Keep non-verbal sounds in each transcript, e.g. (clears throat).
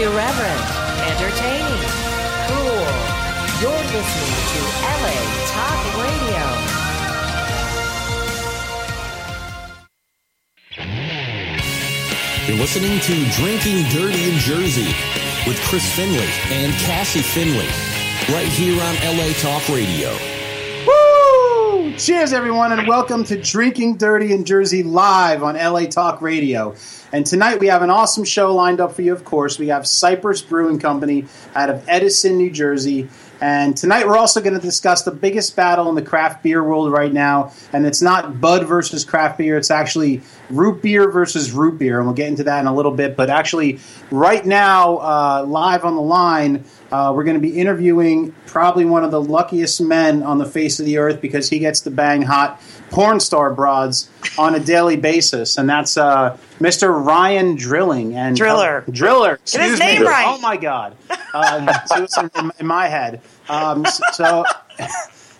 Irreverent, entertaining, cool. You're listening to LA Talk Radio. You're listening to Drinking Dirty in Jersey with Chris Finley and Cassie Finley, right here on LA Talk Radio. Cheers, everyone, and welcome to Drinking Dirty in Jersey live on LA Talk Radio. And tonight we have an awesome show lined up for you, of course. We have Cypress Brewing Company out of Edison, New Jersey. And tonight we're also going to discuss the biggest battle in the craft beer world right now. And it's not Bud versus craft beer, it's actually root beer versus root beer. And we'll get into that in a little bit. But actually, right now, uh, live on the line, uh, we're going to be interviewing probably one of the luckiest men on the face of the earth because he gets to bang hot porn star broads on a daily basis. And that's uh, Mr. Ryan Drilling. and Driller. uh, Driller. Get his name me. right. Oh, my God. Uh, in, in my head. Um, so,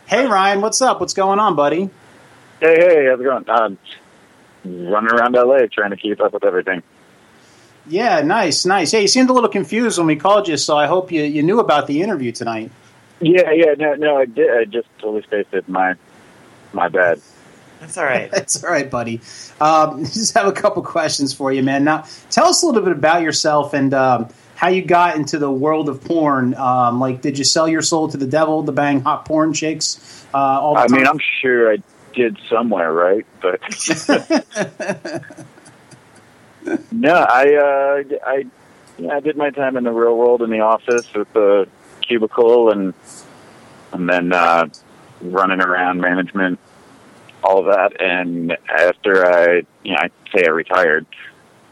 hey, Ryan, what's up? What's going on, buddy? Hey, hey, how's it going? Um, running around LA trying to keep up with everything. Yeah, nice, nice. Hey, you seemed a little confused when we called you, so I hope you, you knew about the interview tonight. Yeah, yeah, no, no, I did. I just totally spaced it. My, my bad. That's all right. (laughs) That's all right, buddy. Um, (laughs) just have a couple questions for you, man. Now, tell us a little bit about yourself and um, how you got into the world of porn. Um, like, did you sell your soul to the devil to bang hot porn chicks uh, all the I time? mean, I'm sure I did somewhere, right? But (laughs) (laughs) no, I, uh, I, yeah, I did my time in the real world in the office with the cubicle and and then uh, running around management, all that. And after I, you know, I say I retired,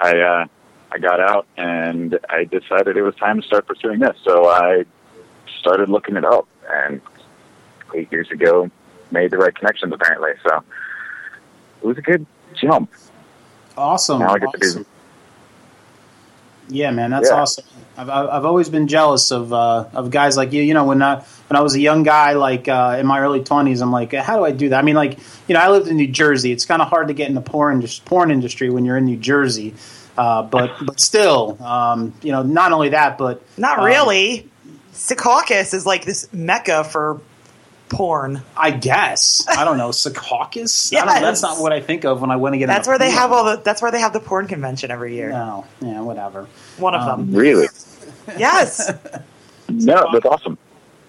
I uh, I got out and I decided it was time to start pursuing this. So I started looking it up, and eight years ago, made the right connections apparently. So it was a good jump. Awesome. Now I get to awesome. do. Yeah, man, that's Yeah. awesome. I've, I've I've always been jealous of uh, of guys like you. You know, when I when I was a young guy, like uh, in my early twenties, I'm like, how do I do that? I mean, like, you know, I lived in New Jersey. It's kind of hard to get in the porn indus- porn industry when you're in New Jersey. Uh, but (laughs) but still, um, you know, not only that, but Not um, really. Secaucus is like this mecca for porn. I guess I don't know. (laughs) Secaucus. I don't, Yes. that's not what I think of when I want to get. That's a where they porn. have all the. That's where they have the porn convention every year. No, yeah, whatever. One of Um, Really? (laughs) Yes. No, that's awesome.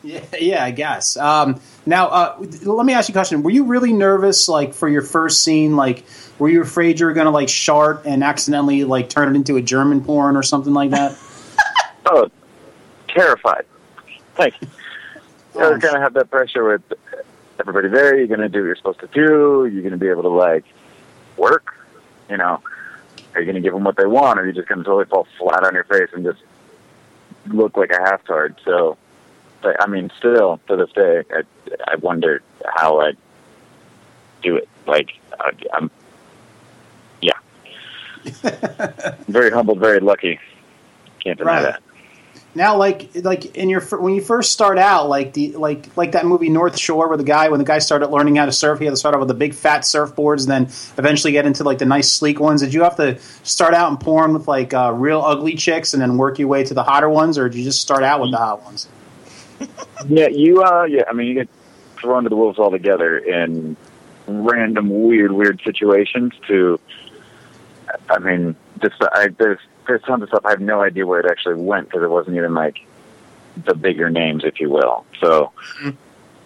Yeah, yeah, I guess. Um, now, uh, let me ask you a question. Were you really nervous, like, for your first scene? Like, were you afraid you were going to, like, shart and accidentally, like, turn it into a German porn or something like that? (laughs) Oh, terrified. Like, you Oh, kind of have that pressure with everybody there. You're going to do what you're supposed to do. You're going to be able to, like, work. You know, are you going to give them what they want, or are you just going to totally fall flat on your face and just look like a half tard? So, but, I mean, still to this day, I, I wonder how I do it. Like, I, I'm, yeah, (laughs) very humbled, very lucky. Can't deny Right. that. Now, like, like in your when you first start out, like the like like that movie North Shore, where the guy when the guy started learning how to surf, he had to start out with the big fat surfboards, and then eventually get into like the nice sleek ones. Did you have to start out in porn with like uh, real ugly chicks, and then work your way to the hotter ones, or did you just start out with the hot ones? (laughs) Yeah, you. Uh, yeah, I mean, you get thrown to the wolves altogether in random, weird, weird situations. To, I mean, just I, there's there's tons of stuff I have no idea where it actually went because it wasn't even like the bigger names, if you will. So, mm-hmm.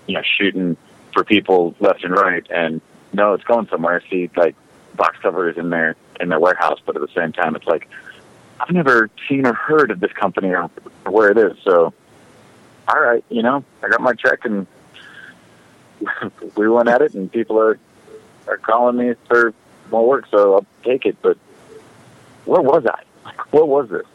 you know, shooting for people left and right, and no, it's going somewhere. I See, like box covers in their in their warehouse, but at the same time, it's like I've never seen or heard of this company or where it is. So all right, you know, I got my check and (laughs) we went at it, and people are are calling me for more work, so I'll take it. But where was I? Like, what was this?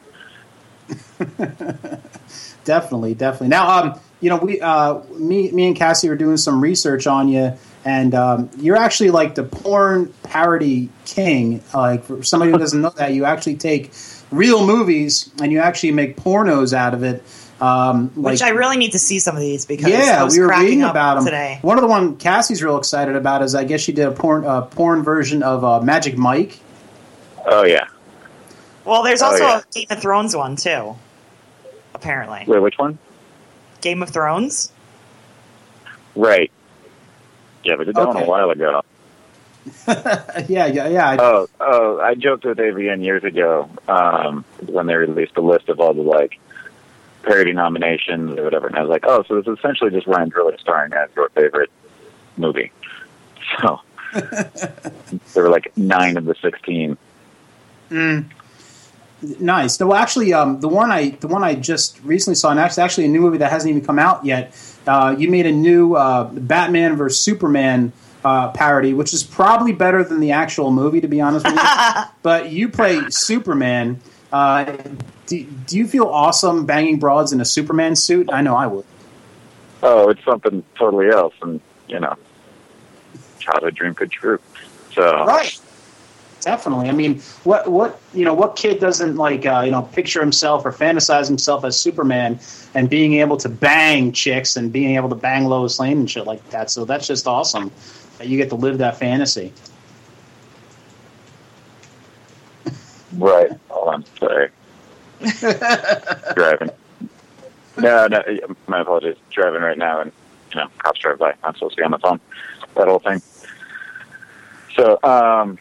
(laughs) Definitely, definitely. Now, um, you know, we, uh, me, me and Cassie were doing some research on you, and um, you're actually like the porn parody king. Like for somebody who doesn't know that, you actually take real movies and you actually make pornos out of it. Um, like, Which I really need to see some of these because I yeah, was we were reading about them today. One of the one Cassie's real excited about is I guess she did a porn uh, porn version of uh, Magic Mike. Oh yeah, Well, there's Oh, also yeah. a Game of Thrones one too. apparently. Wait, which one? Game of Thrones. Right. Yeah, we did that one Okay. a while ago. (laughs) yeah, yeah, yeah. Oh, oh, I joked with AVN years ago um, when they released the list of all the like parody nominations or whatever, and I was like, oh, so this is essentially just Ryan Driller starring as your favorite movie. (laughs) So (laughs) there were like nine of the sixteen. Nice. No, actually, um, the one I the one I just recently saw, and actually, actually a new movie that hasn't even come out yet. Uh, you made a new uh, Batman versus Superman uh, parody, which is probably better than the actual movie, to be honest with you. (laughs) but you play Superman. Uh, do, do you feel awesome banging broads in a Superman suit? I know I would. Oh, it's something totally else, and you know, childhood dream come true. So Right. Definitely. I mean, what what you know, what kid doesn't like uh, you know picture himself or fantasize himself as Superman and being able to bang chicks and being able to bang Lois Lane and shit like that. So that's just awesome that you get to live that fantasy. Right. Hold on. Sorry. Driving. No, no. My apologies. Driving right now, and you know, cops drive by. I'm supposed to be on the phone. That whole thing. So, um,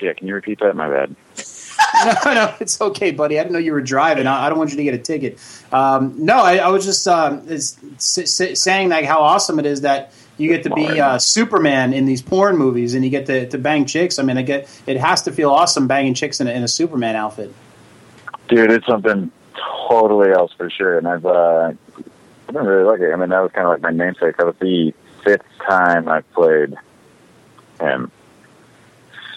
yeah. Can you repeat that? My bad. (laughs) no, no, it's okay, buddy. I didn't know you were driving. I, I don't want you to get a ticket. Um, no, I, I was just um, it's, s- s- saying like how awesome it is that you get to be uh, Superman in these porn movies and you get to, to bang chicks. I mean, I get it has to feel awesome banging chicks in a, in a Superman outfit. Dude, it's something totally else for sure. And I've, uh, I've been really lucky. I mean, that was kind of like my namesake. That was the fifth time I played him.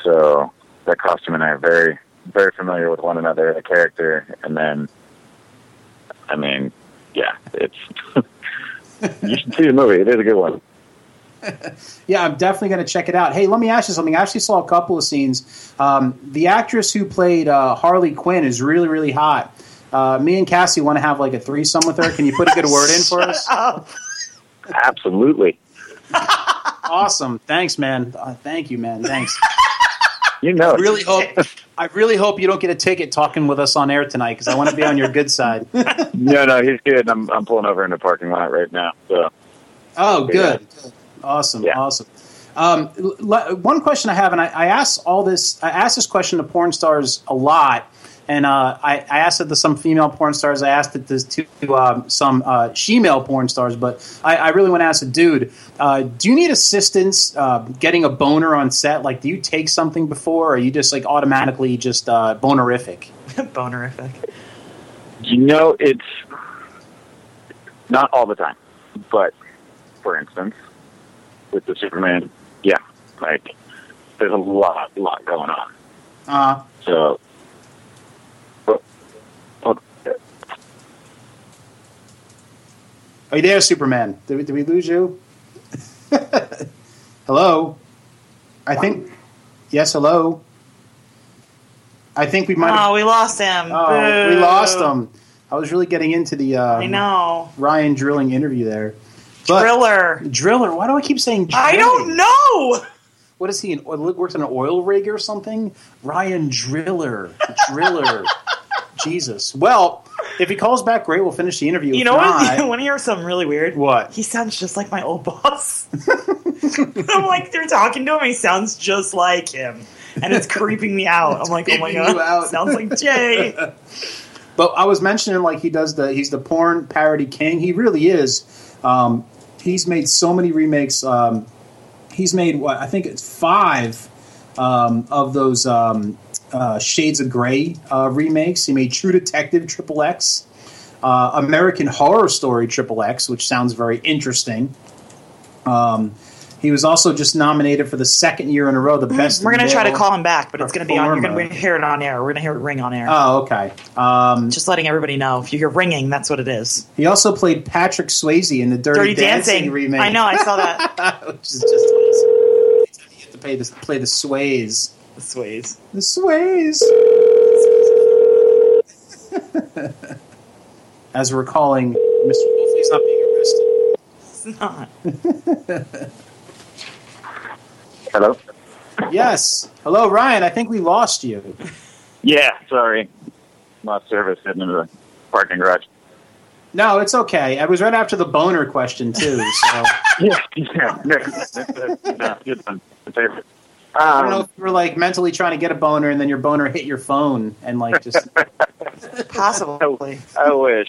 So that costume and I are very, very familiar with one another, the character. And then, I mean, yeah, it's, (laughs) you should see the movie. It is a good one. (laughs) Yeah, I'm definitely going to check it out. Hey, let me ask you something. I actually saw a couple of scenes. Um, the actress who played uh, Harley Quinn is really, really hot. Uh, me and Cassie want to have like a threesome with her. Can you put a good word in for us? (laughs) Absolutely. Awesome. Thanks, man. Uh, thank you, man. Thanks. You know, I really hope. (laughs) I really hope you don't get a ticket talking with us on air tonight because I want to be on your good side. (laughs) no, no, he's good. I'm, I'm pulling over in the parking lot right now. So, Oh, good. Awesome. Yeah. Awesome. Um, one question I have, and I, I ask all this. I ask this question to porn stars a lot, and uh, I, I asked it to some female porn stars. I asked it to, to um, some uh, shemale porn stars, but I, I really want to ask a dude: uh, Do you need assistance uh, getting a boner on set? Like, do you take something before, or are you just like automatically just uh, bonerific? (laughs) bonerific. You know, it's not all the time, but for instance, with the Superman, yeah, like there's a lot, lot going on. Uh, So, but, but, are you there, Superman? Did we, did we lose you? (laughs) hello. I think. Yes. Hello. I think we might. Oh, we lost him. Oh, we lost him. I was really getting into the uh, I know. Ryan Drilling interview there. But Driller. Driller. Why do I keep saying? Drilling? I don't know. What is he? An, oil- works on an oil rig or something? Ryan Driller. Driller. (laughs) Jesus. Well, if he calls back, great. We'll finish the interview. You know what? not- (laughs) Want to hear something really weird? What? He sounds just like my old boss. (laughs) I'm like, they're talking to him. He sounds just like him, and it's creeping me out. I'm like, oh my god, sounds like Jay. (laughs) But I was mentioning like he does the he's the porn parody king. He really is. Um, he's made so many remakes. Um, he's made what I think it's five um, of those um, uh, Shades of Grey uh, remakes. He made True Detective Triple X, uh, American Horror Story Triple X, which sounds very interesting. Um, he was also just nominated for the second year in a row the best. We're gonna try to call him back, but it's gonna be on. You're gonna hear it on air. We're gonna hear it ring on air. Oh, okay. Um, just letting everybody know. If you hear ringing, that's what it is. He also played Patrick Swayze in the Dirty, Dirty Dancing, Dancing. remake. I know. I saw that. (laughs) which is just awesome. Anytime you get to play the, play the Sways. The sways. The Sways. (laughs) As we're calling Mr. Hopefully he's not being arrested. It's not. (laughs) hello. Yes. Hello, Ryan. I think we lost you. Yeah, sorry, lost service heading into the parking garage. No, it's okay. I was right after the boner question too. So (laughs) Yeah, yeah. No, that's a, no, good one. My favorite. I don't know Um, if you were like mentally trying to get a boner and then your boner hit your phone and like just (laughs) Possibly. I wish.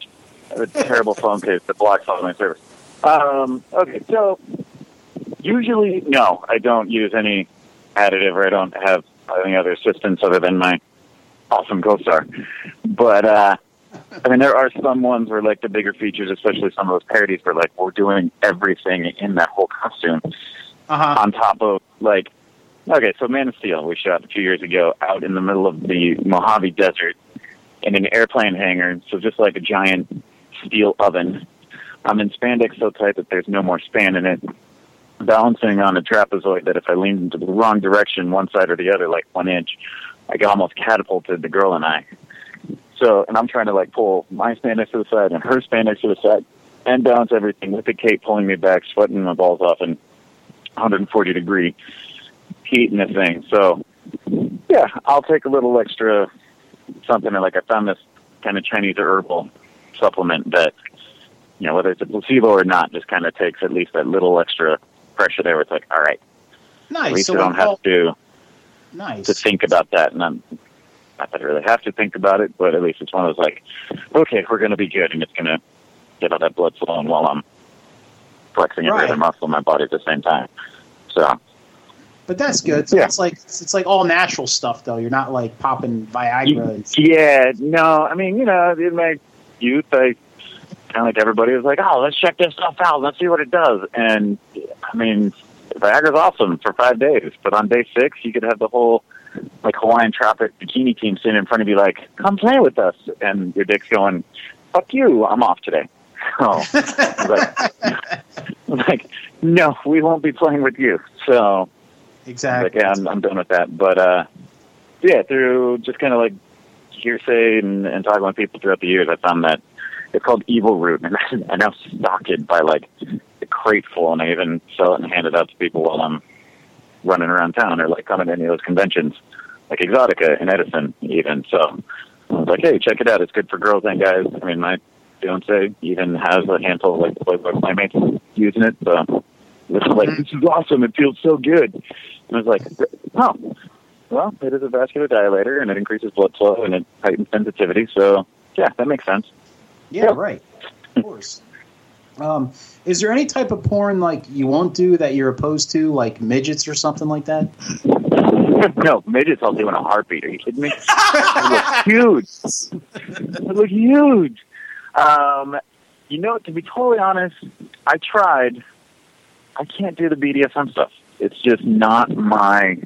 I have a terrible phone case that blocks all my service. Um, okay, so usually, no, I don't use any additive or I don't have any other assistance other than my awesome co-star. But, uh, I mean, there are some ones where, like, the bigger features, especially some of those parodies, where, like, we're doing everything in that whole costume uh huh. on top of like okay so man of steel we shot a few years ago out in the middle of the mojave desert in an airplane hangar. So just like a giant steel oven. I'm in spandex so tight that there's no more span in it. Balancing on a trapezoid that if i leaned into the wrong direction one side or the other like one inch i got almost catapulted the girl and i. So and i'm trying to like pull my spandex to the side and her spandex to the side and balance everything with the cape pulling me back sweating my balls off and 140 degree heat in this thing. So, yeah, I'll take a little extra something. Like I found this kind of Chinese herbal supplement that, you know, whether it's a placebo or not, just kind of takes at least that little extra pressure there. Where it's like, all right, at least So I don't have to nice. to think about that. And I'm not that I really have to think about it, but at least it's one of those like, okay, we're going to be good, and it's going to get all that blood flowing while I'm flexing every Right. other muscle in my body at the same time. So. But that's good. So Yeah. it's like it's, it's like all natural stuff though. You're not like popping Viagra. Yeah, no, I mean, you know, in my youth, I kind of like everybody was like, oh, let's check this stuff out, let's see what it does. And I mean, Viagra's awesome for five days, but on day six, you could have the whole like Hawaiian Tropic bikini team sitting in front of you, like, come play with us, and your dick's going, fuck you, I'm off today. So, (laughs) oh. like, (laughs) like, no, we won't be playing with you. So, Exactly. like, yeah, I'm, I'm done with that. But uh, yeah, through just kind of like hearsay and, and talking with people throughout the years, I found that it's called Evil Root, and (laughs) I now stock it by like a crate full, and I even sell it and hand it out to people while I'm running around town or like coming to any of those conventions, like Exxxotica and Edison, even. So I was like, hey, check it out. It's good for girls and guys. I mean, my fiance even has a handful of like Playboy playmates using it, so. (laughs) It's like this is awesome. It feels so good. And I was like, oh, well, it is a vascular dilator and it increases blood flow and it heightens sensitivity. So, yeah, that makes sense. Yeah, right. Of course. Um, is there any type of porn like you won't do that you're opposed to, like midgets or something like that? (laughs) no, midgets I'll do in a heartbeat. Are you kidding me? they look huge. They look huge. Um, you know, to be totally honest, I tried. I can't do the BDSM stuff. It's just not my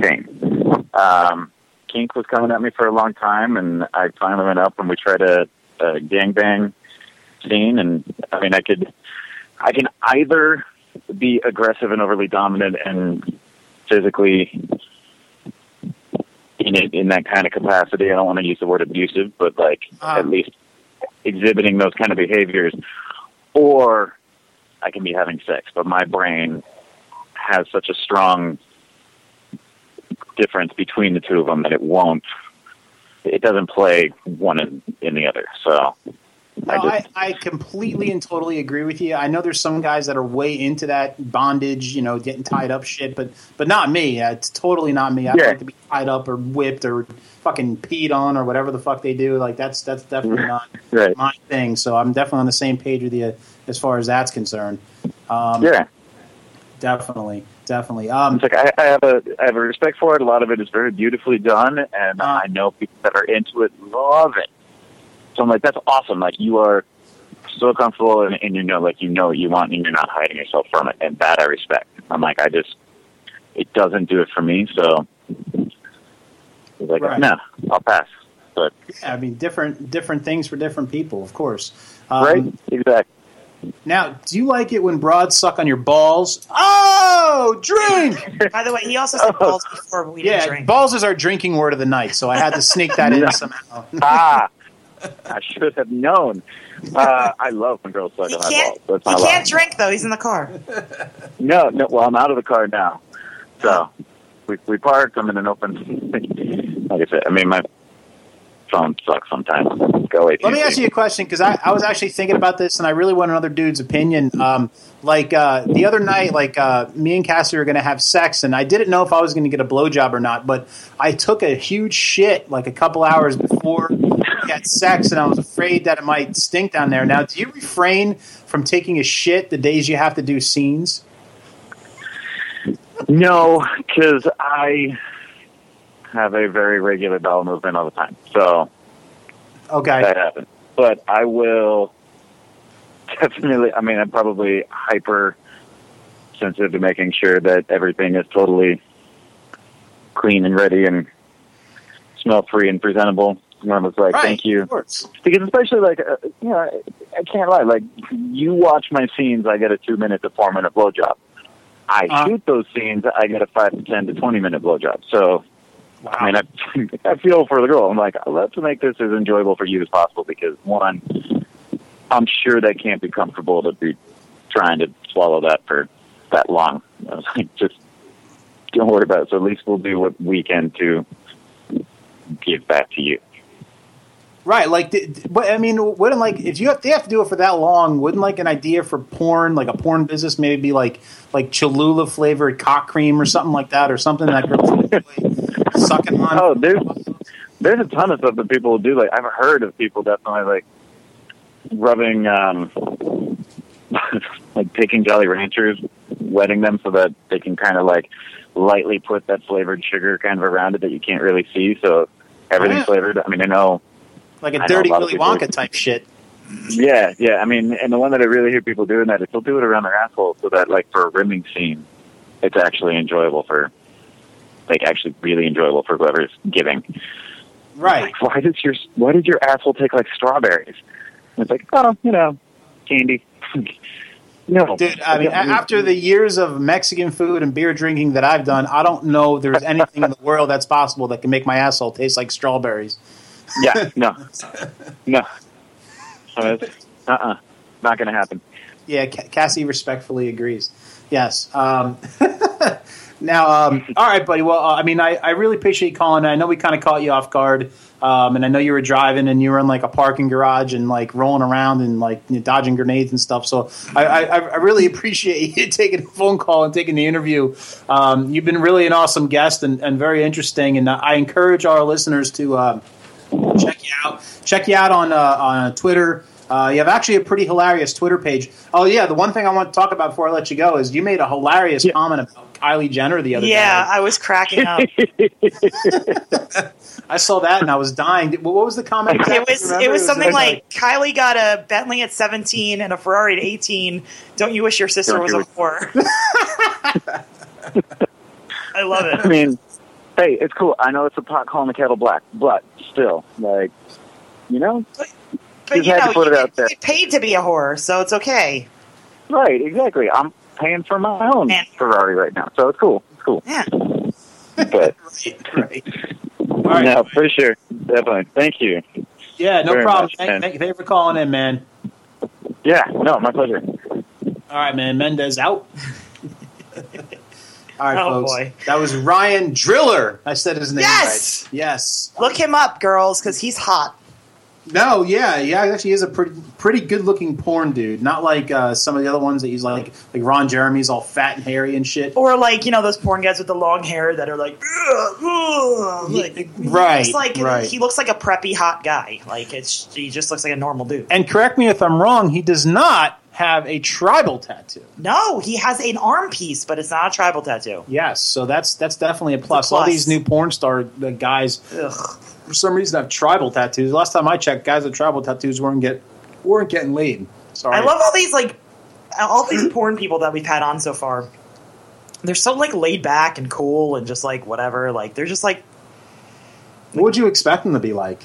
thing. Um, kink was coming at me for a long time, and I finally went up and we tried a, a gangbang scene. And I mean, I could, I can either be aggressive and overly dominant and physically in it, in that kind of capacity. I don't want to use the word abusive, but like Ah. at least exhibiting those kind of behaviors, or I can be having sex, but my brain has such a strong difference between the two of them that it won't. It doesn't play one in, in the other. So No, I I, just I completely and totally agree with you. I know there's some guys that are way into that bondage, you know, getting tied up shit, but but not me. Uh, It's totally not me. I don't Yeah. like to be tied up or whipped or fucking peed on or whatever the fuck they do. Like that's that's definitely not right. my thing. So I'm definitely on the same page with you as far as that's concerned. Um, Yeah. definitely, definitely. Um, It's like I, I have a I have a respect for it. A lot of it is very beautifully done, and Uh. I know people that are into it love it. So I'm like, that's awesome. Like you are so comfortable, and, and you know, like you know what you want, and you're not hiding yourself from it, and that I respect. I'm like, I just it doesn't do it for me. So it's like, Right. no, I'll pass. But yeah, I mean, different different things for different people, of course. Um, right, exactly. Now, do you like it when broads suck on your balls? Oh, drink! (laughs) By the way, he also said balls before, but we didn't yeah, drink. balls is our drinking word of the night, so I had to sneak that in (laughs) somehow. ah, I should have known. Uh, I love when girls suck he on my balls. That's He can't life. drink though. He's in the car. No, no. Well, I'm out of the car now, so we we parked. I'm in an open. (laughs) like I said, I mean my phone sucks sometimes. Go AT&T. Let me ask you a question because I, I was actually thinking about this and I really want another dude's opinion. Um, like uh, the other night, like uh, me and Cassie were going to have sex, and I didn't know if I was going to get a blowjob or not. But I took a huge shit like a couple hours before we had sex, and I was afraid that it might stink down there. Now, do you refrain from taking a shit the days you have to do scenes? No, because I have a very regular bowel movement all the time, so Okay. that happens. But I will (laughs) definitely. I mean, I'm probably hyper sensitive to making sure that everything is totally clean and ready and smell free and presentable. And I was like, Right, thank you. Of course. Because especially like uh, you know, I, I can't lie. Like you watch my scenes, I get a two minute to four minute blowjob. I Uh. shoot those scenes, I get a five to ten to twenty minute blowjob. So Wow. I mean, I, (laughs) I feel for the girl. I'm like, let's make this as enjoyable for you as possible because one, I'm sure that can't be comfortable to be trying to swallow that for that long. (laughs) I was like, just don't worry about it. So at least we'll do what we can to give back to you. Right, like, but I mean, wouldn't like if you have, they have to do it for that long? Wouldn't like an idea for porn, like a porn business, maybe be like like Cholula flavored cock cream or something like that, or something that girls enjoy (laughs) sucking on? Oh, there's there's a ton of stuff that people do. Like I've heard of people definitely like rubbing, um, (laughs) like taking Jolly Ranchers, wetting them so that they can kind of like lightly put that flavored sugar kind of around it that you can't really see. So everything's Yeah. flavored. I mean, I know. Like a know dirty a Willy Wonka type shit. Yeah, yeah. I mean, and the one that I really hear people doing that is they'll do it around their asshole so that like for a rimming scene, it's actually enjoyable for. Like actually, really enjoyable for whoever's giving. Right. like, why does your why did your asshole take like strawberries? And it's like, oh, you know, candy. (laughs) no, Dude, I mean, after the years of Mexican food and beer drinking that I've done, I don't know there's anything in the world that's possible that can make my asshole taste like strawberries. Yeah, no, no, uh uh not gonna happen. Yeah, Cassie respectfully agrees. Yes. Um, (laughs) now, um, all right, buddy. Well, uh, I mean, I, I really appreciate you calling. I know we kind of caught you off guard, um, and I know you were driving and you were in like a parking garage and like rolling around and like you know, dodging grenades and stuff. So I, I, I really appreciate (laughs) you taking a phone call and taking the interview. Um, you've been really an awesome guest and, and very interesting, and I encourage our listeners to. Uh, check you out. Check you out on uh, on Twitter. Uh, you have actually a pretty hilarious Twitter page. Oh yeah, the one thing I want to talk about before I let you go is you made a hilarious comment about Kylie Jenner the other Yeah, day. Yeah, I was cracking up. (laughs) I saw that and I was dying. What was the comment? It exactly? was it was something like- like Kylie got a Bentley at 17 and a Ferrari at 18. Don't you wish your sister Don't was a wish- whore? (laughs) I love it. I mean, hey, it's cool. I know it's a pot calling the kettle black, but still, like, you know, But Just you had to put you it out there. you paid to be a whore, so it's okay. right? Exactly. I'm paying for my own Man. Ferrari right now, so it's cool. It's cool. Yeah. But (laughs) right, right. All right. no, for sure, definitely. Thank you. Yeah, no Very problem. much, Thank, man. thank, thank you for calling in, man. Yeah, no, my pleasure. All right, man. Mendez out. (laughs) All right, Oh, folks. boy. That was Ryan Driller. I said his name Yes! right. Yes. Look him up, girls, because he's hot. No, yeah, yeah. Actually, is a pretty pretty good looking porn dude. Not like uh, some of the other ones that he's like like Ron Jeremy's all fat and hairy and shit. Or like, you know, those porn guys with the long hair that are like, "Ugh, ugh," like he right, like right. he looks like a preppy hot guy. Like it's he just looks like a normal dude. And correct me if I'm wrong. He does not have a tribal tattoo. No, he has an arm piece, but it's not a tribal tattoo. Yes, so that's that's definitely a plus. All plus. these new porn star uh, guys, Ugh. for some reason, have tribal tattoos. Last time I checked, guys with tribal tattoos weren't get weren't getting laid. Sorry, I love all these like all these porn people that we've had on so far. They're so like laid back and cool and just like whatever. Like they're just like What would you expect them to be like?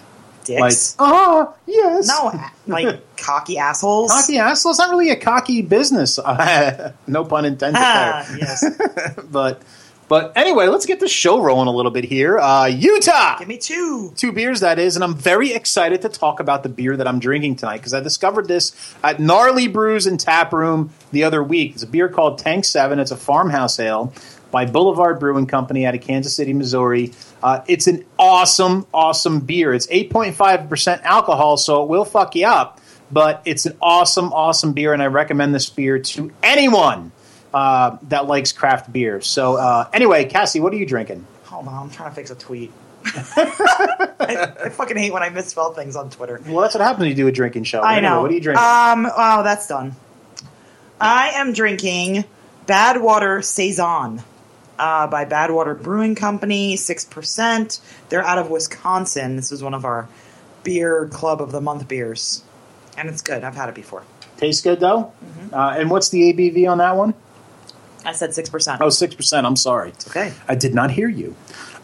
Like, ah, yes. no, like (laughs) cocky assholes. Cocky assholes. It's not really a cocky business. (laughs) no pun intended Ah, there. yes. (laughs) but but anyway, let's get the show rolling a little bit here. Uh, Utah. Give me two. two beers that is and i'm very excited to talk about the beer that i'm drinking tonight because i discovered this at gnarly brews and tap room the other week it's a beer called tank 7 it's a farmhouse ale by Boulevard Brewing Company out of Kansas City, Missouri. Uh, it's an awesome, awesome beer. It's 8.5% alcohol, so it will fuck you up, but it's an awesome, awesome beer, and I recommend this beer to anyone uh, that likes craft beer. So, uh, anyway, Cassie, what are you drinking? Hold on, I'm trying to fix a tweet. I, I fucking hate when I misspell things on Twitter. Well, that's what happens when you do a drinking show. I Anyway, know. What are you drinking? Um. Oh, that's done. I am drinking Bad Badwater Saison uh, by Badwater Brewing Company, six percent. They're out of Wisconsin. This is one of our beer club of the month beers, and it's good. I've had it before. Tastes good, though? Mm-hmm. Uh, and what's the ABV on that one? I said six percent. Oh, 6%. I'm sorry. okay. I did not hear you.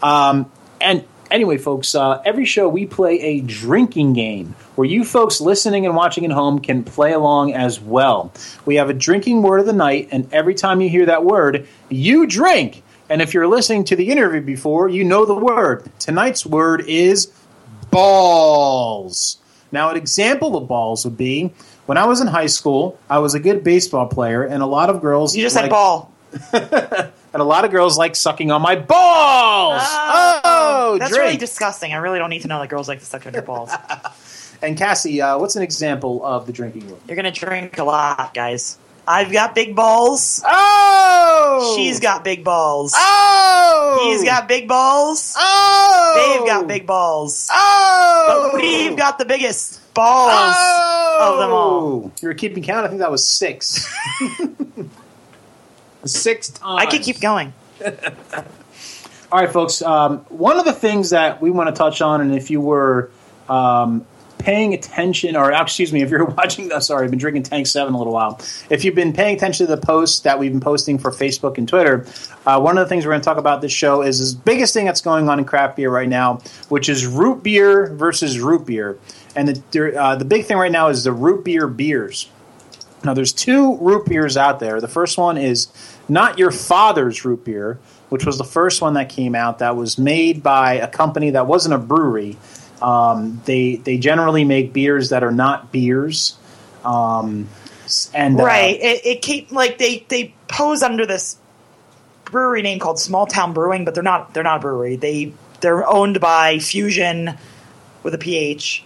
Um, and anyway, folks, uh, every show we play a drinking game where you folks listening and watching at home can play along as well. We have a drinking word of the night, and every time you hear that word, you drink. And if you're listening to the interview before, you know the word. Tonight's word is balls. Now, an example of balls would be when I was in high school, I was a good baseball player, and a lot of girls. You just like- said ball. (laughs) and a lot of girls like sucking on my balls. Oh, that's drink. really disgusting. I really don't need to know that girls like to suck on your balls. (laughs) and Cassie, uh, what's an example of the drinking room? You're gonna drink a lot, guys. I've got big balls. Oh, She's got big balls. Oh, He's got big balls. Oh, They've got big balls. Oh, But we've got the biggest balls oh. of them all. You were keeping count. I think that was six. (laughs) six times. I could keep going. (laughs) All right, folks. Um, one of the things that we want to touch on, and if you were um, paying attention, or excuse me, if you're (laughs) watching, uh, sorry, I've been drinking Tank Seven a little while. If you've been paying attention to the posts that we've been posting for Facebook and Twitter, uh, one of the things we're going to talk about this show is this biggest thing that's going on in craft beer right now, which is root beer versus root beer, and the uh, the big thing right now is the root beer beers. Now, there's two root beers out there. The first one is not your father's root beer, which was the first one that came out. That was made by a company that wasn't a brewery. Um, they they generally make beers that are not beers, um, and uh, Right. It, it keep like they they pose under this brewery name called Small Town Brewing, but they're not they're not a brewery. They they're owned by Phusion with a PH.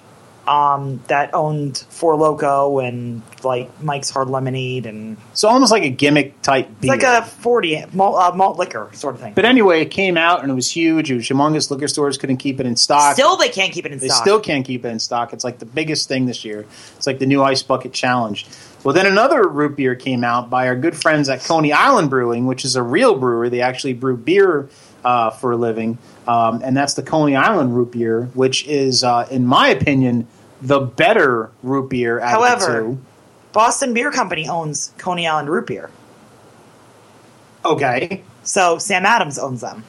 Um, that owned Four Loko and like Mike's Hard Lemonade and so almost like a gimmick type beer. like a forty malt, uh, malt liquor sort of thing. but anyway, it came out and it was huge. It was humongous. Liquor stores couldn't keep it in stock. Still, they can't keep it in They stock. still can't keep it in stock. It's like the biggest thing this year. It's like the new Ice Bucket Challenge. Well, then another root beer came out by our good friends at Coney Island Brewing, which is a real brewery. They actually brew beer uh, for a living, um, and that's the Coney Island root beer, which is, uh, in my opinion, the better root beer out of the However. Boston Beer Company owns Coney Island Root Beer, Okay, so Sam Adams owns them.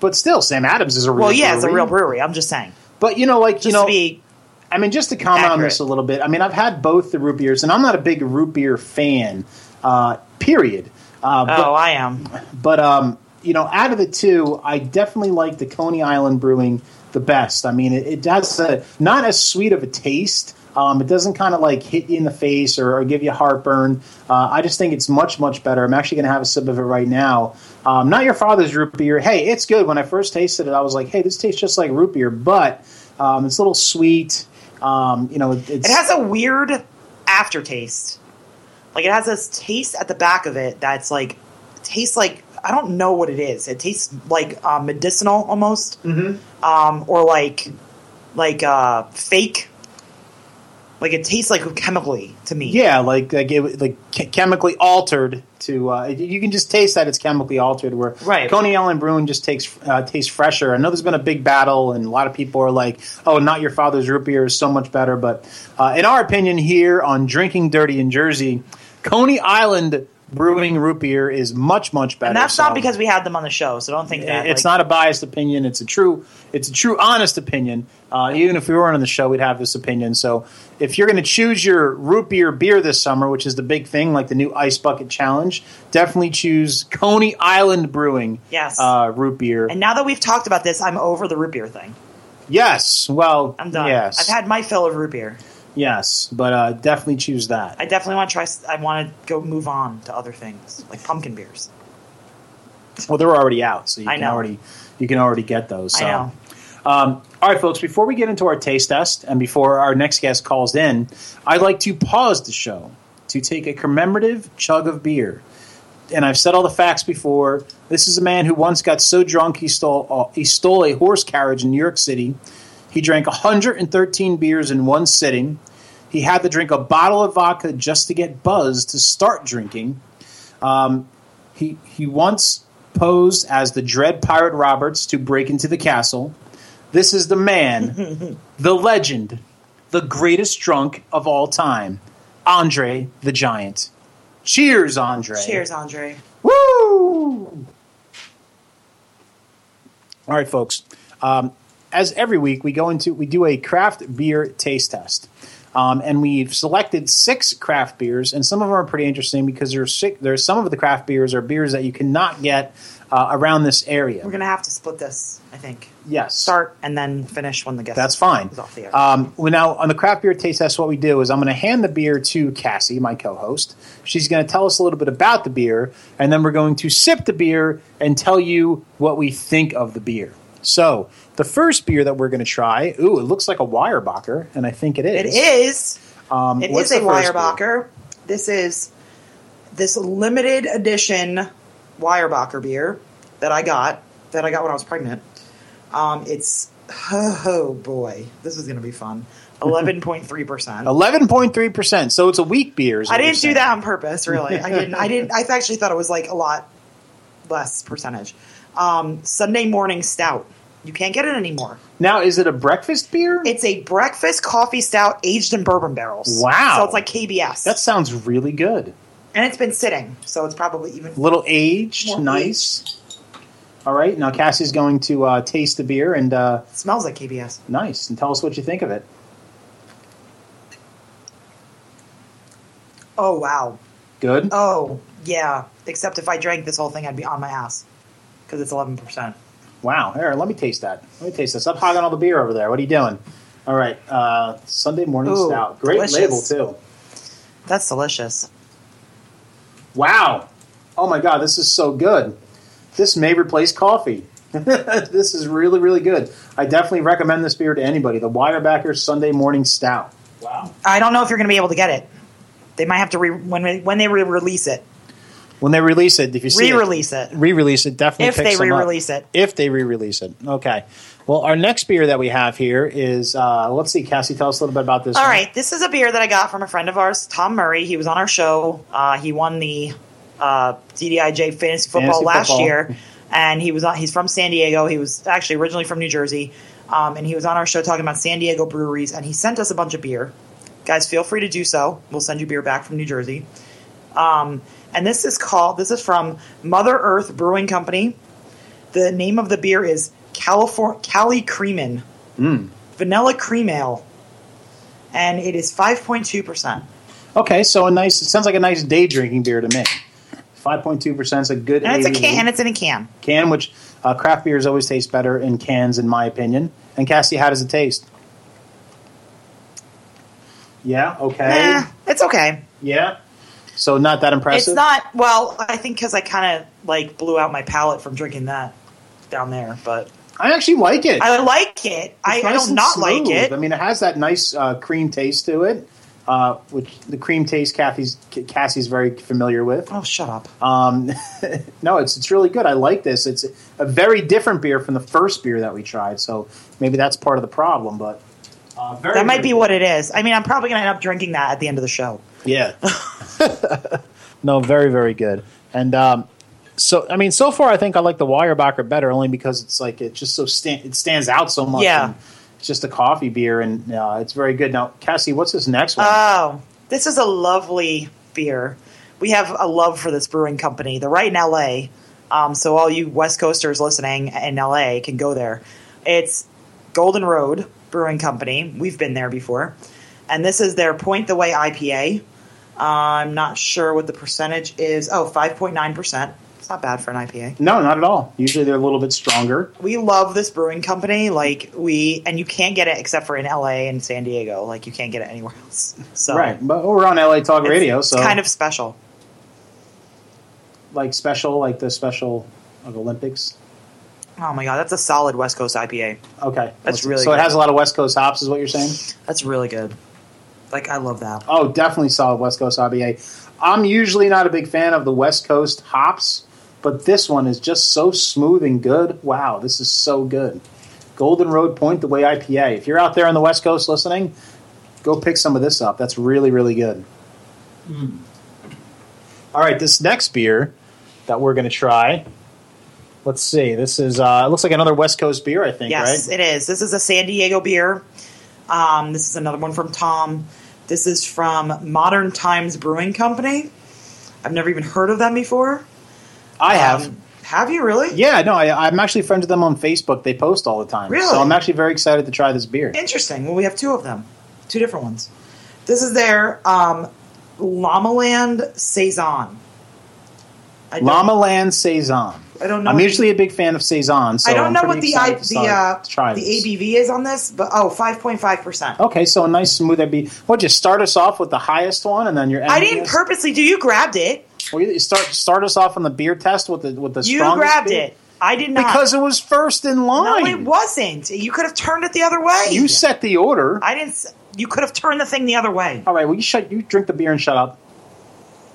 but still, Sam Adams is a real. Well, yeah, it's a real brewery. I'm just saying, But you know, like just you know, be I mean, just to comment on this a little bit. I mean, I've had both the root beers, and I'm not a big root beer fan. Uh, period. Uh, but, oh, I am. but um, you know, out of the two, I definitely like the Coney Island Brewing the best. I mean, it, it has a, not as sweet of a taste. Um, it doesn't kind of like hit you in the face or, or give you heartburn. Uh, I just think it's much, much better. I'm actually going to have a sip of it right now. Um, not your father's root beer. Hey, it's good. When I first tasted it, I was like, hey, this tastes just like root beer, but um, it's a little sweet. Um, you know, it, It has a weird aftertaste. Like it has this taste at the back of it that's like tastes like I don't know what it is. It tastes like uh, medicinal almost, mm-hmm. um, or like like uh, fake. Like it tastes like chemically to me. Yeah, like like it, like chemically altered to. Uh, you can just taste that it's chemically altered. Where Right. Coney Island Brewing just takes uh, tastes fresher. I know there's been a big battle, and a lot of people are like, "Oh, not your father's root beer is so much better." But uh, in our opinion, here on Drinking Dirty in Jersey, Coney Island Brewing root beer is much much better. and that's So- not because we had them on the show. So don't think that. it's like- not a biased opinion. It's a true, it's a true, honest opinion. Uh, even if we weren't on the show, we'd have this opinion. So, if you're going to choose your root beer beer this summer, which is the big thing, like the new Ice Bucket Challenge, definitely choose Coney Island Brewing. Yes. uh, root beer. And now that we've talked about this, I'm over the root beer thing. yes, well, I'm done. Yes, I've had my fill of root beer. Yes, but uh, definitely choose that. I definitely want to try. I want to go move on to other things like pumpkin beers. Well, they're already out, so you I can know. already you can already get those. So. I know. Um, all right, folks. Before we get into our taste test and before our next guest calls in, I'd like to pause the show to take a commemorative chug of beer. And I've said all the facts before. This is a man who once got so drunk he stole uh, he stole a horse carriage in New York City. He drank 113 beers in one sitting. He had to drink a bottle of vodka just to get buzzed to start drinking. Um, he he once posed as the Dread Pirate Roberts to break into the castle. This is the man, (laughs) the legend, the greatest drunk of all time, Andre the Giant. Cheers, Andre. Cheers, Andre. Woo! All right, folks. Um, as every week, we go into we do a craft beer taste test, um, and we've selected six craft beers, and some of them are pretty interesting because there's six, there's some of the craft beers are beers that you cannot get uh, around this area. We're gonna have to split this. I think. yes, Start and then finish when the guest. That's fine. is off the air. Um, well, now on the craft beer taste test, what we do is I'm going to hand the beer to Cassie, my co-host. She's going to tell us a little bit about the beer, and then we're going to sip the beer and tell you what we think of the beer. So the first beer that we're going to try, ooh, it looks like a Weyerbacher, and I think it it is. is. Um, It is a the first beer? Weyerbacher. This is this limited edition Weyerbacher beer that I got that I got when I was pregnant. Um, it's oh boy, this is gonna be fun. (laughs) Eleven point three percent. Eleven point three percent. So it's a weak beer. I didn't do that on purpose, really. I didn't. I didn't. I actually thought it was like a lot less percentage. Um, Sunday morning stout. You can't get it anymore. Now, is it a breakfast beer? It's a breakfast coffee stout aged in bourbon barrels. Wow. So it's like KBS. that sounds really good. and it's been sitting, so it's probably even A little aged, nice. All right, now Cassie's going to uh, taste the beer and uh, smells like KBS. nice, and tell us what you think of it. Oh wow. Good. Oh yeah. Except if I drank this whole thing, I'd be on my ass because it's eleven percent. Wow. Here, let me taste that. Let me taste this. Stop hogging all the beer over there. What are you doing? All right. Uh, Sunday morning Ooh, stout. Great delicious. label too. That's delicious. Wow. Oh my god, this is so good. This may replace coffee. (laughs) this is really, really good. I definitely recommend this beer to anybody. The Weyerbacher Sunday Morning Stout. Wow. I don't know if you're going to be able to get it. They might have to re- when they, when they re-release it, When they release it, if you see re-release it. it, re-release it, definitely If they re-release it. If they re-release it. Okay. Well, our next beer that we have here is, uh, let's see, Cassie, tell us a little bit about this. All one. right, this is a beer that I got from a friend of ours, Tom Murray. He was on our show. Uh, he won the uh, DDIJ fantasy football Fantasy last football. year, and he was on. He's from San Diego. He was actually originally from New Jersey, um, and he was on our show talking about San Diego breweries. And he sent us a bunch of beer. Guys, feel free to do so. We'll send you beer back from New Jersey. Um, and this is called. This is from Mother Earth Brewing Company. The name of the beer is California Cali Creamin' Vanilla Cream Ale, and it is five point two percent. Okay, so a nice, it sounds like a nice day drinking beer to me. 5.2% is a good And it's a can. And it's in a can. can, which uh, craft beers always taste better in cans, in my opinion. And Cassie, how does it taste? Yeah. Okay. Eh, it's okay. Yeah. So not that impressive. It's not. Well, I think because I kind of like blew out my palate from drinking that down there, but I actually like it. I like it. I, It's I nice don't not like it. I mean, it has that nice uh, cream taste to it, uh, which the cream taste Kathy's Cassie's very familiar with. oh, shut up. Um, (laughs) no, it's it's really good. I like this. It's a very different beer from the first beer that we tried. So maybe that's part of the problem. But uh, very, That might be good. what it is. I mean, I'm probably gonna end up drinking that at the end of the show. Yeah. (laughs) no, very very good. And um, so I mean, so far I think I like the Weyerbacher better, only because it's like it just so stand it stands out so much. Yeah. It's just a coffee beer, and uh, it's very good. Now, Cassie, what's this next one? Oh, this is a lovely beer. We have a love for this brewing company. They're right in LA. Um, so all you West Coasters listening in LA can go there. It's Golden Road Brewing Company. We've been there before. And this is their Point the Way IPA. I'm not sure what the percentage is. Oh, 5.9%. It's not bad for an IPA. no, not at all. Usually they're a little bit stronger. We love this brewing company. Like we, and you can't get it except for in LA and San Diego. Like you can't get it anywhere else. So Right, but we're on LA Talk it's- Radio, it's so kind of special. like special, like the special. of Olympics. Oh my god, that's a solid West Coast IPA. Okay, That's really so. It has a lot of West Coast hops, is what you're saying? That's really good. Like I love that. Oh, definitely solid West Coast IPA. I'm usually not a big fan of the West Coast hops, but this one is just so smooth and good. Wow, this is so good. Golden Road Point the Way IPA. If you're out there on the West Coast listening, go pick some of this up. That's really, really good. All right, this next beer that we're going to try. Let's see. This is uh, it looks like another West Coast beer, I think, Yes, right? it is. This is a San Diego beer. Um, this is another one from Tom. This is from Modern Times Brewing Company. I've never even heard of them before. I have. Um, have you really? yeah, no, I, I'm actually friends with them on Facebook. They post all the time. Really? So I'm actually very excited to try this beer. Interesting. Well, we have two of them, two different ones. This is their um, Lomaland Saison. I don't- Lomaland Saison. I don't know. I'm usually a big fan of Saison. So I don't know what the I, the uh, the this. ABV is on this, but oh, 5.5 percent. Okay, so a nice smooth ABV. What? Just start us off with the highest one, and then your. I didn't purposely do. You grabbed it. Well, you start start us off on the beer test with the with the You grabbed beer? it. I did not. because it was first in line. no, it wasn't. You could have turned it the other way. You set the order. I didn't. You could have turned the thing the other way. All right. Well, you shut. You drink the beer and shut up.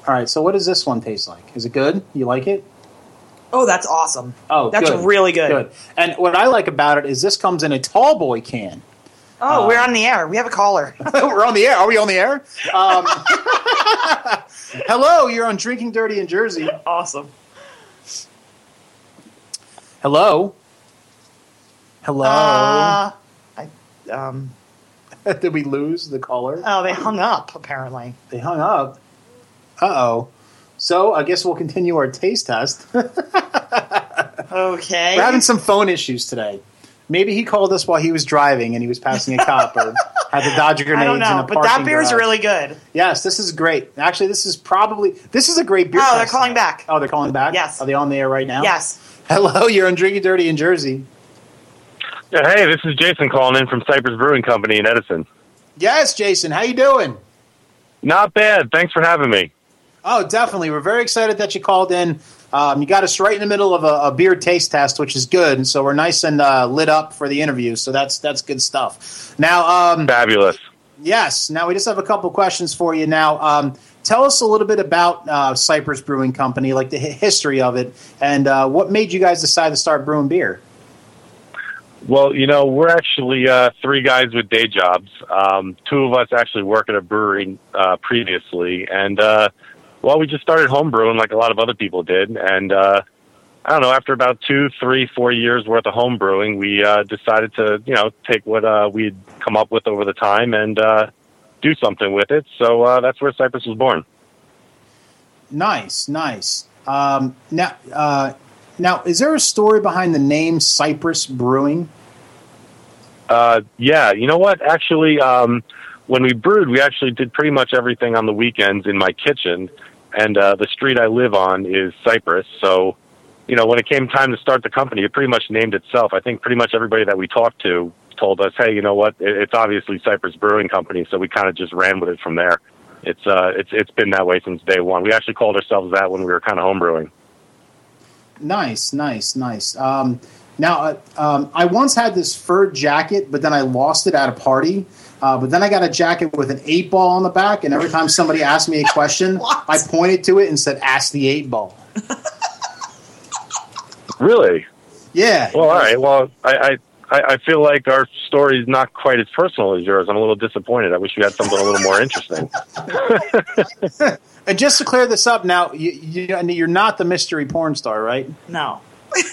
All right. So, what does this one taste like? Is it good? You like it? Oh, that's awesome. Oh, that's good. really good. Good. And what I like about it is this comes in a tall boy can. Oh, Uh, we're on the air. We have a caller. (laughs) We're on the air. Are we on the air? Um, (laughs) hello, you're on Drinking Dirty in Jersey. awesome. Hello. Hello. Uh, I, um, (laughs) Did we lose the caller? oh, they hung up. Apparently. They hung up. Uh oh. So I guess we'll continue our taste test. (laughs) Okay. We're having some phone issues today. Maybe he called us while he was driving and he was passing a cop or had to dodge grenades (laughs) I don't in know, a but that beer is really good. Yes, this is great. Actually, this is probably this is a great beer. Oh, they're test. calling back. Oh, they're calling back. Yes. Are they on the air right now? Yes. Hello, you're on Drinking Dirty in Jersey. Yeah, hey, this is Jason calling in from Cypress Brewing Company in Edison. Yes, Jason. How you doing? Not bad. Thanks for having me. Oh, definitely. We're very excited that you called in. Um, you got us right in the middle of a, a beer taste test, which is good. And so we're nice and uh, lit up for the interview. So that's that's good stuff. Now, um, Fabulous. yes. Now we just have a couple questions for you. Now, um, tell us a little bit about uh, Cypress Brewing Company, like the history of it, and uh, what made you guys decide to start brewing beer. Well, you know, we're actually uh, three guys with day jobs. Um, two of us actually work at a brewery uh, previously, and uh, well, we just started home brewing like a lot of other people did. And uh, I don't know, after about two, three, four years worth of home brewing, we uh, decided to, you know, take what uh, we'd come up with over the time and uh, do something with it. So uh, that's where Cypress was born. Nice, nice. Um, now, uh, now, is there a story behind the name Cypress Brewing? Uh, yeah, you know what? Actually, um, when we brewed, we actually did pretty much everything on the weekends in my kitchen, and uh, the street I live on is Cypress. So, you know, when it came time to start the company, it pretty much named itself. I think pretty much everybody that we talked to told us, "Hey, you know what? It's obviously Cypress Brewing Company." So we kind of just ran with it from there. It's uh, it's it's been that way since day one. We actually called ourselves that when we were kind of homebrewing. Nice, nice, nice. Um, now, uh, um, I once had this fur jacket, but then I lost it at a party. Uh, but then I got a jacket with an eight ball on the back, and every time somebody asked me a question, (laughs) I pointed to it and said, "Ask the eight ball." (laughs) Really? Yeah. Well, all right. Well, I, I, I I feel like our story is not quite as personal as yours. I'm a little disappointed. I wish you had something a little more interesting. (laughs) And just to clear this up, now you, you you're not the mystery porn star, right? No.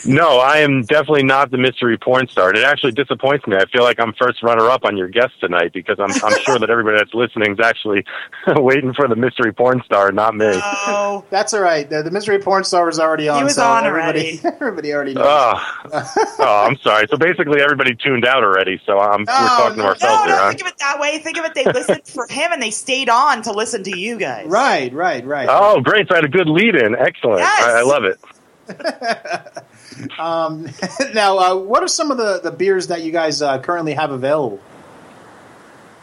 No, I am definitely not the mystery porn star. It actually disappoints me. I feel like I'm first runner up on your guest tonight because I'm I'm sure that everybody that's listening is actually (laughs) waiting for the mystery porn star, not me. Oh. That's all right. The, the mystery porn star was already on. He was so on everybody, already. (laughs) Everybody already knows. Oh, oh, I'm sorry. So basically, everybody tuned out already. So I'm, we're Oh, talking no. to ourselves No, here, no, huh? think of it that way. Think of it. They listened for him and they stayed on to listen to you guys. right, right, right. Oh, great! So I had a good lead in. Excellent. Yes. I, I love it. (laughs) Um, (laughs) now, uh, what are some of the, the beers that you guys uh, currently have available?